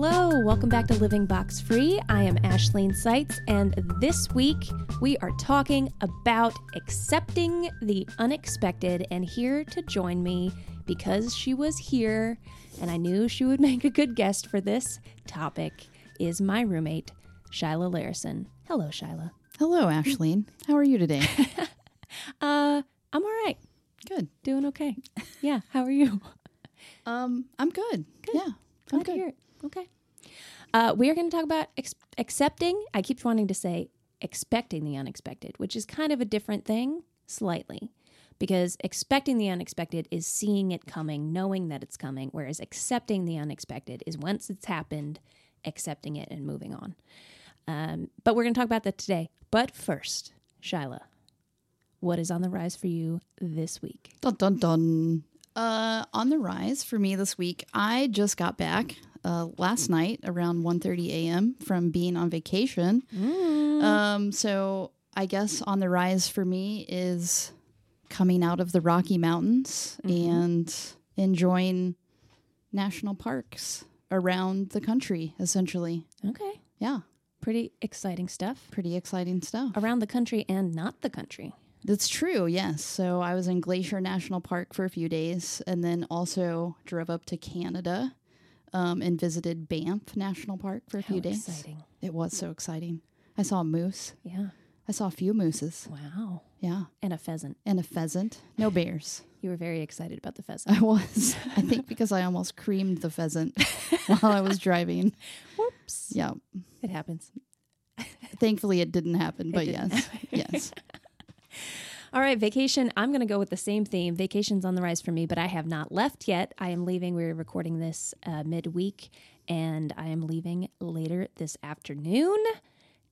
Hello, welcome back to Living Box Free. I am Ashleen Seitz, and this week we are talking about accepting the unexpected. And here to join me, because she was here and I knew she would make a good guest for this topic, is my roommate, Shyla Larison. Hello, Shyla. Hello, Ashleen. How are you today? Uh, I'm all right, good. doing okay. Yeah, how are you? Um, I'm good. Yeah, I'm Glad good. Okay. Uh, we are going to talk about ex- accepting. I keep wanting to say expecting the unexpected, which is kind of a different thing, slightly, because expecting the unexpected is seeing it coming, knowing that it's coming, whereas accepting the unexpected is once it's happened, accepting it and moving on. Um, but we're going to talk about that today. But first, Shyla, what is on the rise for you this week? Dun dun dun. Uh, on the rise for me this week. I just got back uh, last night around 1.30 a.m. from being on vacation. Um, so I guess on the rise for me is coming out of the Rocky Mountains and enjoying national parks around the country. Essentially, Okay. yeah, Pretty exciting stuff. pretty exciting stuff. Around the country and not the country. That's true, yes. So I was in Glacier National Park for a few days and then also drove up to Canada um, and visited Banff National Park for a How few days. exciting. It was so exciting. I saw a moose. Yeah. I saw a few mooses. Wow. Yeah. And a pheasant. And a pheasant. No bears. You were very excited about the pheasant. I was. I think because I almost creamed the pheasant while I was driving. Whoops. Yeah. It happens. Thankfully, it didn't happen, but didn't yes. yes. All right, vacation. I'm going to go with the same theme. Vacation's on the rise for me, but I have not left yet. I am leaving. We're recording this uh, midweek, and I am leaving later this afternoon.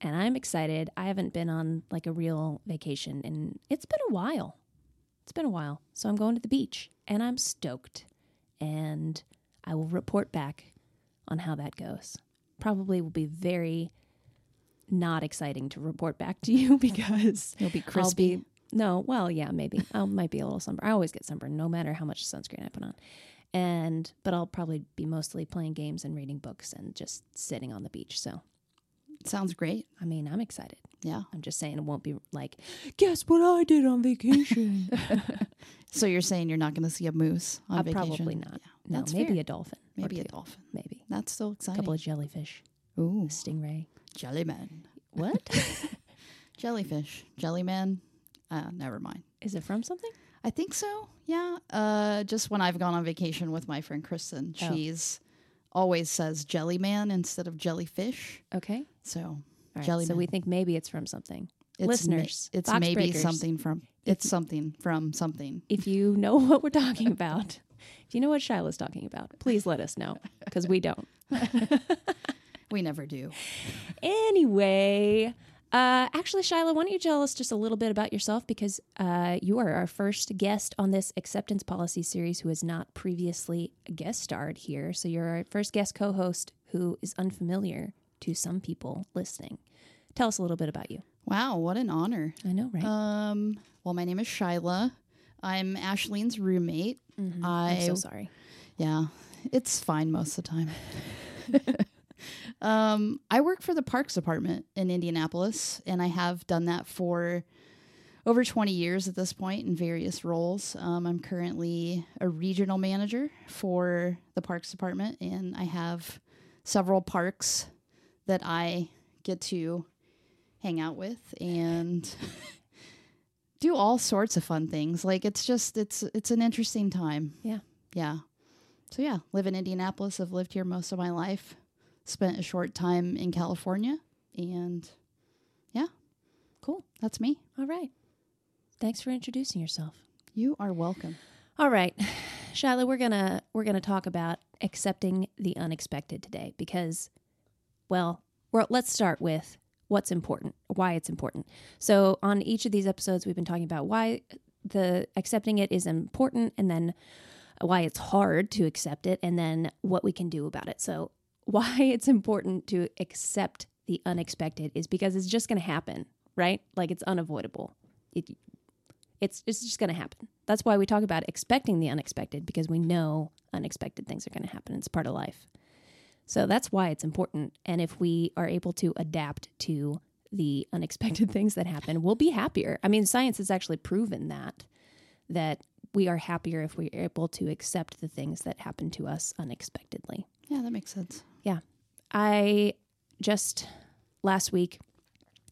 And I'm excited. I haven't been on like a real vacation, and it's been a while. It's been a while. So I'm going to the beach, and I'm stoked. And I will report back on how that goes. Probably will be very not exciting to report back to you because It'll be crispy. Be no, well, yeah, maybe I might be a little sunburned. I always get sunburned, no matter how much sunscreen I put on. And but I'll probably be mostly playing games and reading books and just sitting on the beach. So Sounds great. I mean, I'm excited. Yeah. I'm just saying it won't be like, guess what I did on vacation. So you're saying you're not going to see a moose on Uh, vacation? probably not. Yeah, no, that's maybe fair. a dolphin. Maybe a dolphin. Maybe That's still a couple of jellyfish, Ooh, stingray. jellyman. What Jellyfish. Jellyman. Uh, never mind. is it from something? I think so. Yeah. Uh, just when I've gone on vacation with my friend Kristen, Oh. she's always says jellyman instead of jellyfish. Okay. So right. Jellyman. So we think maybe it's from something. it's Listeners, ma- it's maybe breakers. something from it's something from something. if you know what we're talking about, if you know what Shyla's talking about, please let us know because we don't. We never do. Anyway, uh, actually, Shyla, why don't you tell us just a little bit about yourself because uh, you are our first guest on this acceptance policy series who has not previously guest starred here. So you're our first guest co host who is unfamiliar to some people listening. Tell us a little bit about you. Wow, what an honor. I know, right? Um, well, my name is Shyla. I'm Ashleen's roommate. I Mm-hmm. I'm so sorry. Yeah, it's fine most of the time. um, I work for the Parks Department in Indianapolis, and I have done that for over 20 years at this point in various roles. Um, I'm currently a regional manager for the Parks Department, and I have several parks that I get to hang out with and do all sorts of fun things. Like it's just it's it's an interesting time. Yeah. Yeah. So yeah, live in Indianapolis. I've lived here most of my life. Spent a short time in California, and yeah, Cool. that's me. All right. Thanks for introducing yourself. You are welcome. All right, Shyla, we're gonna we're gonna talk about accepting the unexpected today because, well, we're, let's start with what's important, why it's important. So on each of these episodes, we've been talking about why the accepting it is important, and then why it's hard to accept it, and then what we can do about it. So why it's important to accept the unexpected is because it's just going to happen, right? Like it's unavoidable. It, it's it's just going to happen. That's why we talk about expecting the unexpected because we know unexpected things are going to happen. It's part of life. So that's why it's important. And if we are able to adapt to the unexpected things that happen, we'll be happier. I mean, science has actually proven that that we are happier if we're able to accept the things that happen to us unexpectedly. Yeah, that makes sense. Yeah. I just last week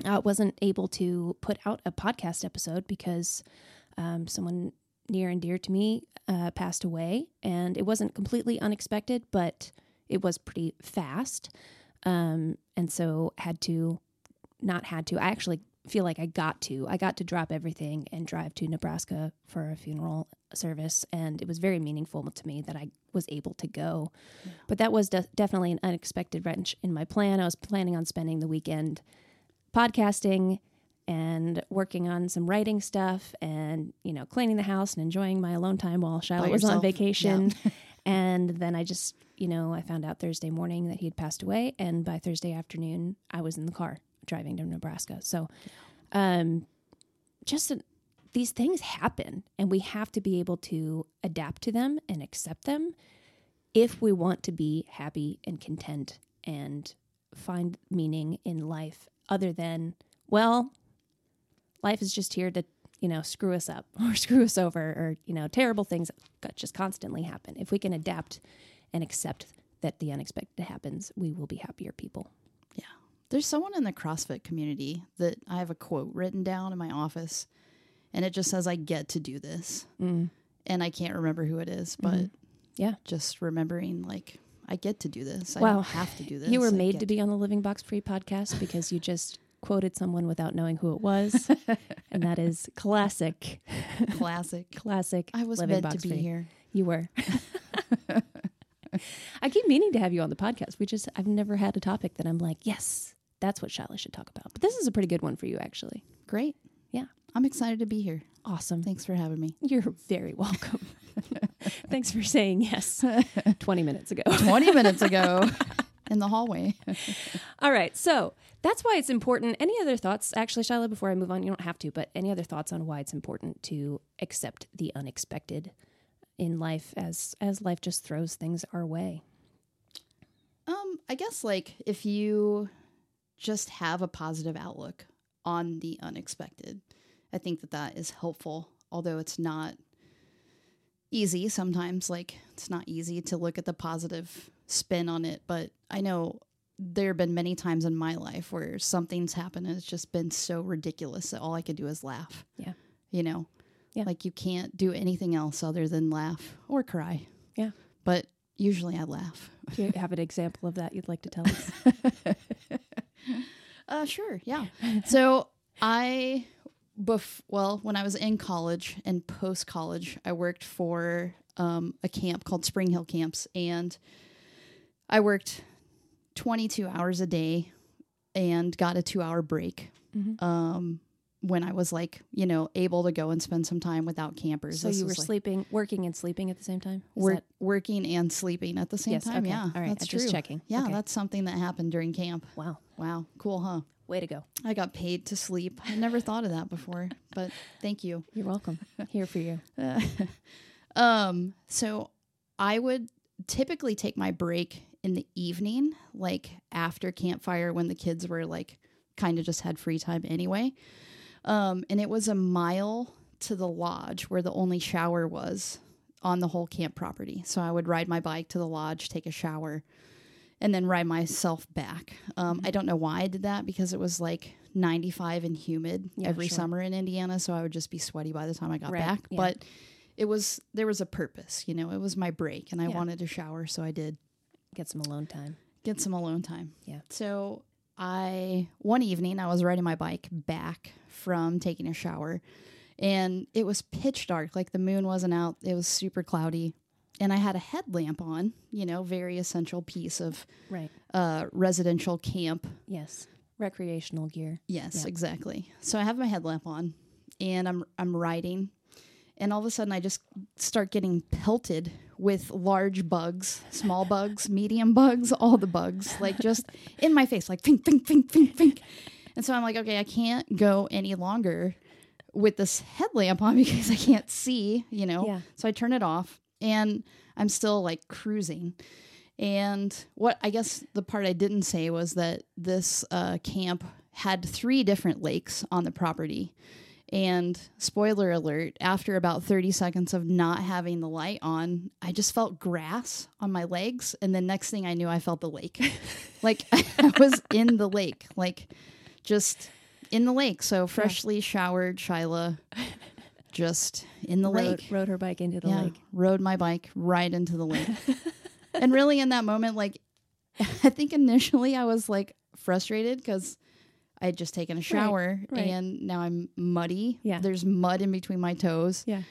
uh, wasn't able to put out a podcast episode because um, someone near and dear to me uh, passed away, and it wasn't completely unexpected, but it was pretty fast. Um, and so had to, not had to, I actually feel like I got to. I got to drop everything and drive to Nebraska for a funeral service, and it was very meaningful to me that I was able to go. Yeah. But that was de- definitely an unexpected wrench in my plan. I was planning on spending the weekend podcasting and working on some writing stuff and you know cleaning the house and enjoying my alone time while Shyla was on vacation. Yeah. and then I just you know I found out Thursday morning that he had passed away, and by Thursday afternoon I was in the car driving to Nebraska. So, um, just a, these things happen, and we have to be able to adapt to them and accept them if we want to be happy and content and find meaning in life other than well life is just here to you know screw us up or screw us over or you know terrible things just constantly happen. If we can adapt and accept that the unexpected happens we will be happier people. Yeah. There's someone in the crossfit community that i have a quote written down in my office and it just says i get to do this mm. and i can't remember who it is but mm-hmm. yeah just remembering like I get to do this. Wow. I don't have to do this. You were made to be on the Living Box Free podcast because you just quoted someone without knowing who it was, and that is classic. Classic. classic. I was meant to be free. here. You were. I keep meaning to have you on the podcast. We just I've never had a topic that I'm like, yes, that's what Shyla should talk about. But this is a pretty good one for you, actually. Great. Yeah. I'm excited to be here. Awesome. Thanks for having me. You're very welcome. Thanks for saying yes 20 minutes ago. 20 minutes ago in the hallway. All right. So that's why it's important. Any other thoughts, actually, Shyla, before I move on? You don't have to, but any other thoughts on why it's important to accept the unexpected in life as as life just throws things our way? Um, I guess like if you just have a positive outlook on the unexpected, I think that that is helpful, although it's not easy sometimes. Like, it's not easy to look at the positive spin on it, but I know there have been many times in my life where something's happened and it's just been so ridiculous that all I could do is laugh. Yeah. You know? Yeah. Like, you can't do anything else other than laugh or cry. Yeah. But usually I laugh. Do you have an example of that you'd like to tell us? uh, sure. Yeah. So I bef- well, when I was in college and post college, I worked for um, a camp called Spring Hill Camps, and I worked 22 hours a day and got a two hour break. Mm-hmm. Um, when I was like, you know, able to go and spend some time without campers. So this you were like sleeping, working and sleeping at the same time? Work, that... Working and sleeping at the same yes, time. Okay. Yeah. All right. That's just checking. Yeah. Okay. That's something that happened during camp. Wow. Wow. Cool, huh? Way to go. I got paid to sleep. I never thought of that before, but thank you. You're welcome. Here for you. Uh, um, so I would typically take my break in the evening, like after campfire when the kids were like kind of just had free time anyway. Um, and it was a mile to the lodge where the only shower was on the whole camp property. So I would ride my bike to the lodge, take a shower, and then ride myself back. Um, I don't know why I did that because it was like 95 and humid yeah, every sure. summer in Indiana, so I would just be sweaty by the time I got right. back. Yeah. But it was there was a purpose, you know. It was my break, and I yeah. wanted to shower, so I did. Get some alone time. Get some alone time. Yeah. So I one evening I was riding my bike back from taking a shower, and it was pitch dark. Like the moon wasn't out. It was super cloudy and I had a headlamp on, you know, very essential piece of right uh, residential camp. Yes, recreational gear. Yes, yep. exactly. So I have my headlamp on, and I'm I'm riding, and all of a sudden I just start getting pelted with large bugs, small bugs, medium bugs, all the bugs, like just in my face, like fink, fink, fink, fink, fink. And so I'm like, okay, I can't go any longer with this headlamp on because I can't see, you know. Yeah. So I turn it off and I'm still like cruising. And what I guess the part I didn't say was that this uh, camp had three different lakes on the property. And spoiler alert, after about 30 seconds of not having the light on, I just felt grass on my legs. And the next thing I knew, I felt the lake. like I was in the lake, like just in the lake. So freshly showered Shyla, just in the rode, lake. rode her bike into the yeah, lake. rode my bike right into the lake. and really, in that moment, like, I think initially I was like frustrated because I had just taken a shower right. and now I'm muddy. Yeah. There's mud in between my toes. Yeah.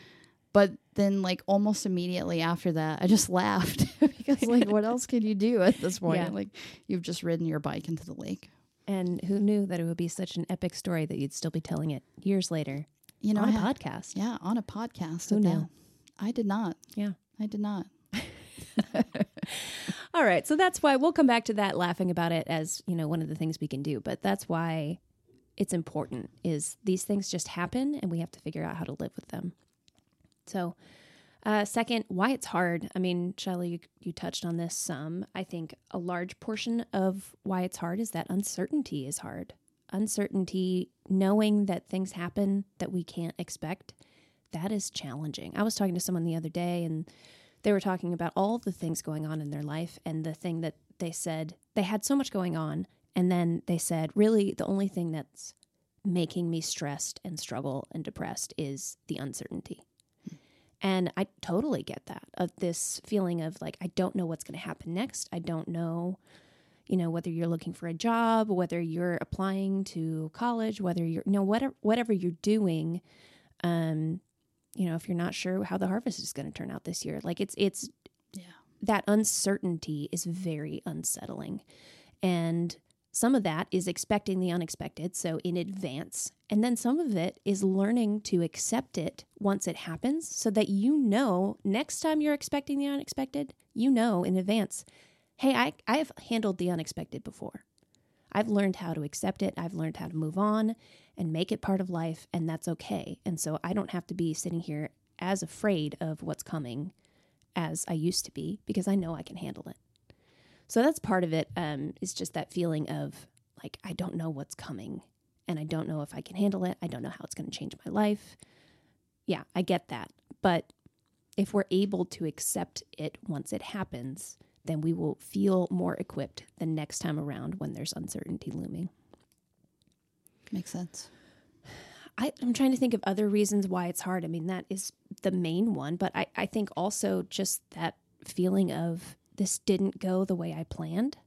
But then, like, almost immediately after that, I just laughed because, like, what else can you do at this point? Yeah. Like, you've just ridden your bike into the lake. And who knew that it would be such an epic story that you'd still be telling it years later You know, on a had- podcast? yeah, on a podcast. Who knew? I did not. Yeah. I did not. All right. So that's why we'll come back to that laughing about it as, you know, one of the things we can do. But that's why it's important is these things just happen and we have to figure out how to live with them. So uh, second, why it's hard. I mean, Shelly, you, you touched on this some. I think a large portion of why it's hard is that uncertainty is hard. Uncertainty, knowing that things happen that we can't expect, that is challenging. I was talking to someone the other day and they were talking about all the things going on in their life and the thing that they said they had so much going on and then they said really the only thing that's making me stressed and struggle and depressed is the uncertainty and i totally get that of this feeling of like i don't know what's going to happen next i don't know you know whether you're looking for a job whether you're applying to college whether you're you know whatever whatever you're doing um you know if you're not sure how the harvest is going to turn out this year like it's it's Yeah. that uncertainty is very unsettling. And some of that is expecting the unexpected so in advance. And then some of it is learning to accept it once it happens so that you know next time you're expecting the unexpected you know in advance hey i i've handled the unexpected before I've learned how to accept it. I've learned how to move on and make it part of life, and that's okay. And so I don't have to be sitting here as afraid of what's coming as I used to be because I know I can handle it. So that's part of it. Um, is just that feeling of like I don't know what's coming, and I don't know if I can handle it. I don't know how it's going to change my life. Yeah, I get that, but if we're able to accept it once it happens, then we will feel more equipped the next time around when there's uncertainty looming. Makes sense. I, I'm trying to think of other reasons why it's hard. I mean, that is the main one, but I, I think also just that feeling of this didn't go the way I planned,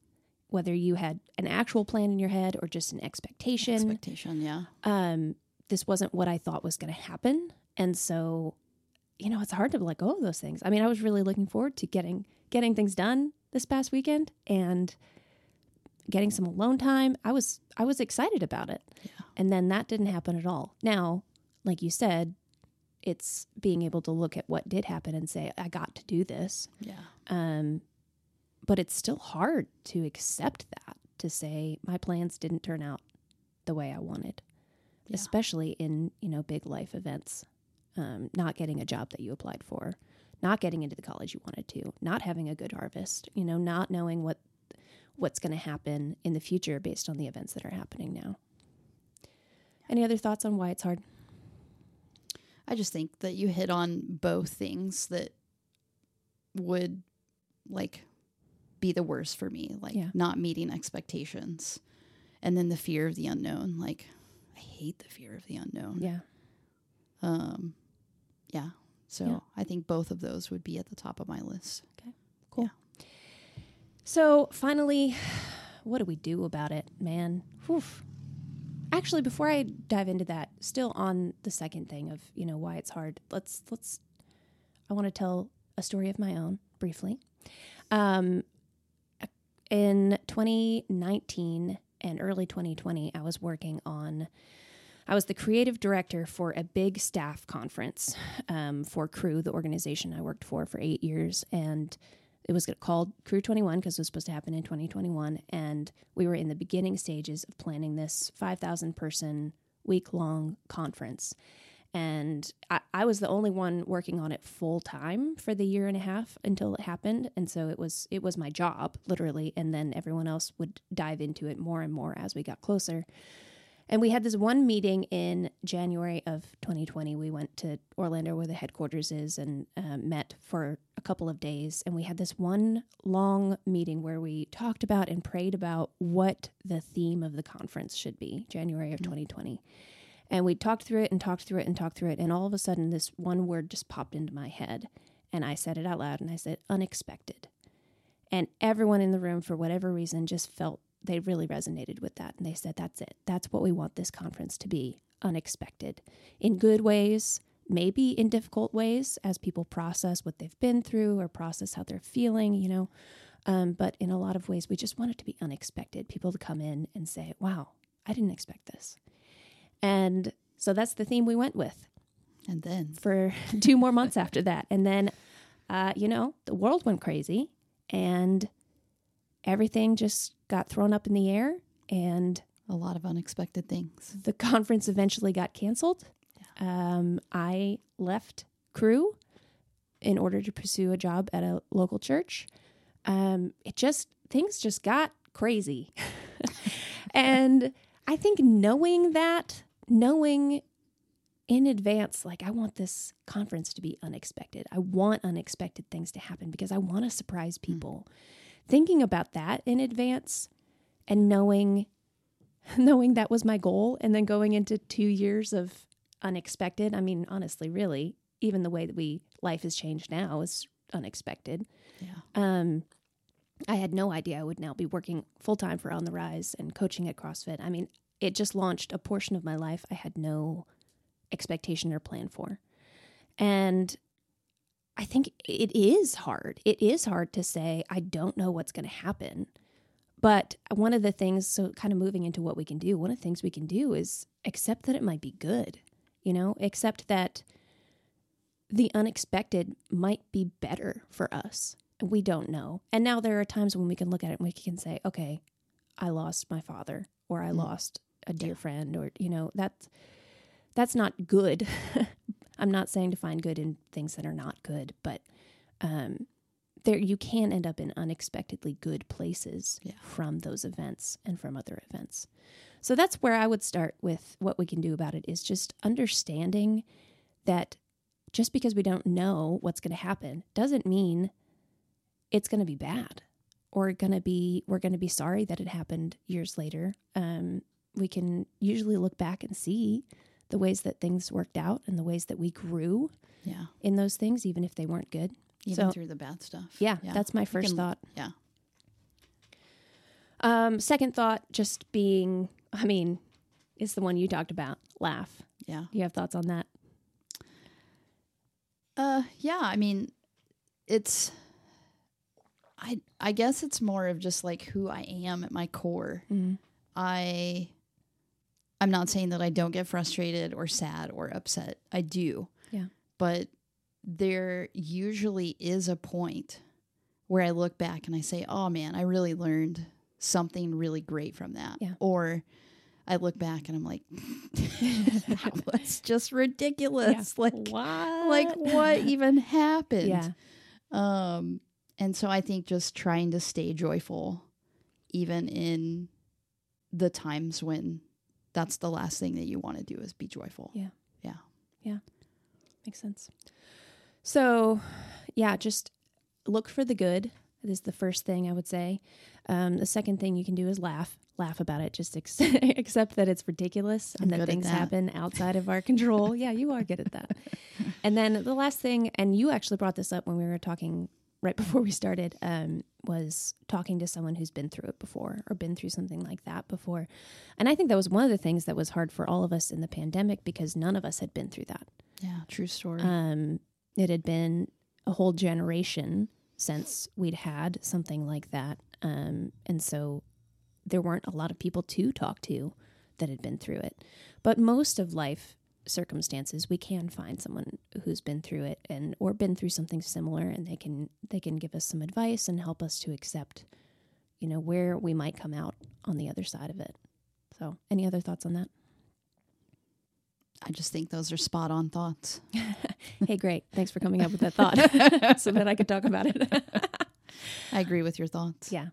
whether you had an actual plan in your head or just an expectation. Expectation, yeah. um, this wasn't what I thought was going to happen. And so, you know, it's hard to let go of those things. I mean, I was really looking forward to getting getting things done this past weekend and getting some alone time. I was I was excited about it. And then that didn't happen at all. Now, like you said, it's being able to look at what did happen and say, I got to do this. Yeah. Um, but it's still hard to accept that, to say my plans didn't turn out the way I wanted, Yeah. especially in, you know, big life events. Um, not getting a job that you applied for, not getting into the college you wanted to, not having a good harvest, you know, not knowing what what's going to happen in the future based on the events that are happening now. Any other thoughts on why it's hard? I just think that you hit on both things that would like be the worst for me, like Yeah. not meeting expectations. And then the fear of the unknown. Like I hate the fear of the unknown. Yeah. Um yeah. So Yeah. I think both of those would be at the top of my list. Okay, cool. Yeah. So finally, what do we do about it, man? Whew. Actually, before I dive into that, still on the second thing of you know why it's hard. Let's let's. I want to tell a story of my own briefly. Um, in 2019 and early 2020, I was working on. I was the creative director for a big staff conference um, for Cru, the organization I worked for for eight years, and it was called Cru 21 because it was supposed to happen in 2021. And we were in the beginning stages of planning this 5,000 person week long conference. and I, I was the only one working on it full time for the year and a half until it happened and so it was it was my job literally and then everyone else would dive into it more and more as we got closer and we had this one meeting in January of 2020. We went to Orlando, where the headquarters is, and uh, met for a couple of days. And we had this one long meeting where we talked about and prayed about what the theme of the conference should be, January of 2020. And we talked through it and talked through it and talked through it. And all of a sudden, this one word just popped into my head. And I said it out loud and I said, unexpected. And everyone in the room, for whatever reason, just felt they really resonated with that. And they said, that's it. That's what we want this conference to be unexpected in good ways, maybe in difficult ways as people process what they've been through or process how they're feeling, you know. Um, but in a lot of ways, we just want it to be unexpected. People to come in and say, wow, I didn't expect this. And so that's the theme we went with. And then for two more months after that. And then, uh, you know, the world went crazy and everything just got thrown up in the air and a lot of unexpected things. The conference eventually got canceled. Yeah. Um, I left Cru in order to pursue a job at a local church. Um, it just, things just got crazy. and I think knowing that, knowing in advance, like, I want this conference to be unexpected. I want unexpected things to happen because I want to surprise hmm. people. Mm thinking about that in advance and knowing knowing that was my goal and then going into 2 years of unexpected. I mean honestly really even the way that we life has changed now is unexpected. Yeah. Um i had no idea i would now be working full time for on the rise and coaching at crossfit. I mean it just launched a portion of my life i had no expectation or plan for. And I think it is hard. It is hard to say, I don't know what's going to happen. But one of the things, so kind of moving into what we can do, one of the things we can do is accept that it might be good, you know, accept that the unexpected might be better for us. We don't know. And now there are times when we can look at it and we can say, okay, I lost my father or I mm. lost a dear friend or, you know, that's that's not good I'm not saying to find good in things that are not good, but um, there you can end up in unexpectedly good places yeah. from those events and from other events. So that's where I would start with what we can do about it is just understanding that just because we don't know what's going to happen doesn't mean it's going to be bad or going to be we're going to be sorry that it happened years later. Um, we can usually look back and see the ways that things worked out and the ways that we grew yeah. in those things, even if they weren't good. Even so, through the bad stuff. Yeah, yeah. that's my first can, thought. Yeah. Um, second thought, just being, I mean, is the one you talked about. Laugh. Yeah. You have thoughts on that? Uh, yeah. I mean, it's. I I guess it's more of just like who I am at my core. Mm-hmm. I I'm not saying that I don't get frustrated or sad or upset. I do. Yeah. But there usually is a point where I look back and I say, "Oh man, I really learned something really great from that." Yeah. Or I look back and I'm like, that was just ridiculous. Yeah. Like what? Like what even happened? Yeah. Um, and so I think just trying to stay joyful, even in the times when that's the last thing that you want to do is be joyful. Yeah. Yeah. Yeah. Makes sense. So, yeah, just look for the good. That is the first thing I would say. Um, the second thing you can do is laugh. Laugh about it. Just ex- accept that it's ridiculous I'm and that things that. happen outside of our control. yeah, you are good at that. and then the last thing, and you actually brought this up when we were talking right before we started, um, was talking to someone who's been through it before or been through something like that before. And I think that was one of the things that was hard for all of us in the pandemic because none of us had been through that. Yeah, true story. Um, it had been a whole generation since we'd had something like that. Um, and so there weren't a lot of people to talk to that had been through it. But most of life circumstances we can find someone who's been through it and or been through something similar and they can they can give us some advice and help us to accept you know where we might come out on the other side of it so any other thoughts on that I just think those are spot on thoughts. hey, great. Thanks for coming up with that thought so that I could talk about it. I agree with your thoughts. yeah.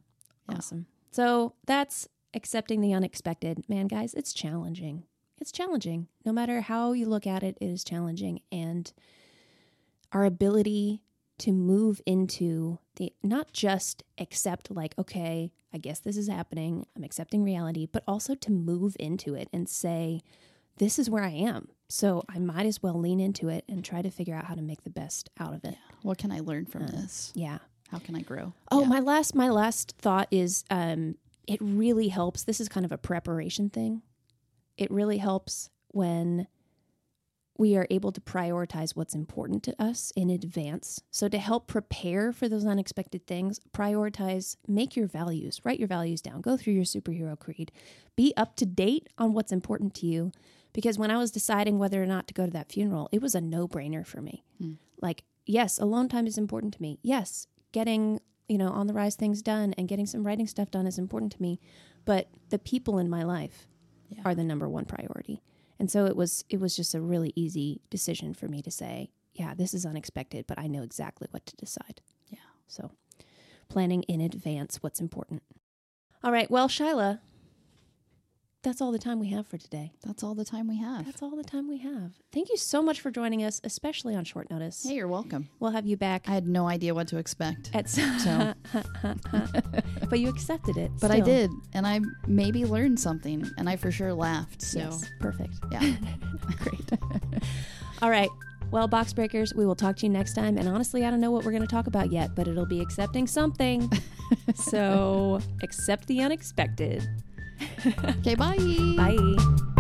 Yeah. Awesome. So that's accepting the unexpected. Man, guys, it's challenging. It's challenging. No matter how you look at it, it is challenging. And our ability to move into the not just accept, like, okay, I guess this is happening, I'm accepting reality, but also to move into it and say, this is where I am. So I might as well lean into it and try to figure out how to make the best out of it. What can I learn from Uh, this? Yeah. How can I grow? Oh, Yeah. my last my last thought is um it really helps. This is kind of a preparation thing. It really helps when we are able to prioritize what's important to us in advance. So to help prepare for those unexpected things, prioritize, make your values, write your values down, go through your superhero creed, be up to date on what's important to you because when I was deciding whether or not to go to that funeral, it was a no-brainer for me. Hmm. Like, yes, alone time is important to me. Yes, getting you know on the rise things done and getting some writing stuff done is important to me but the people in my life Yeah. are the number one priority and so it was it was just a really easy decision for me to say yeah this is unexpected but i know exactly what to decide Yeah. so planning in advance what's important all right well shyla that's all the time we have for today That's all the time we have. that's all the time we have thank you so much for joining us especially on short notice Hey, you're welcome. we'll have you back I had no idea what to expect, at So- but you accepted it but I did, and I maybe learned something, and I for sure laughed. So Yes, perfect. yeah, Great. All right. Well, box breakers, we will talk to you next time. And honestly, I don't know what we're going to talk about yet, but it'll be accepting something. so accept the unexpected. Okay, bye. Bye.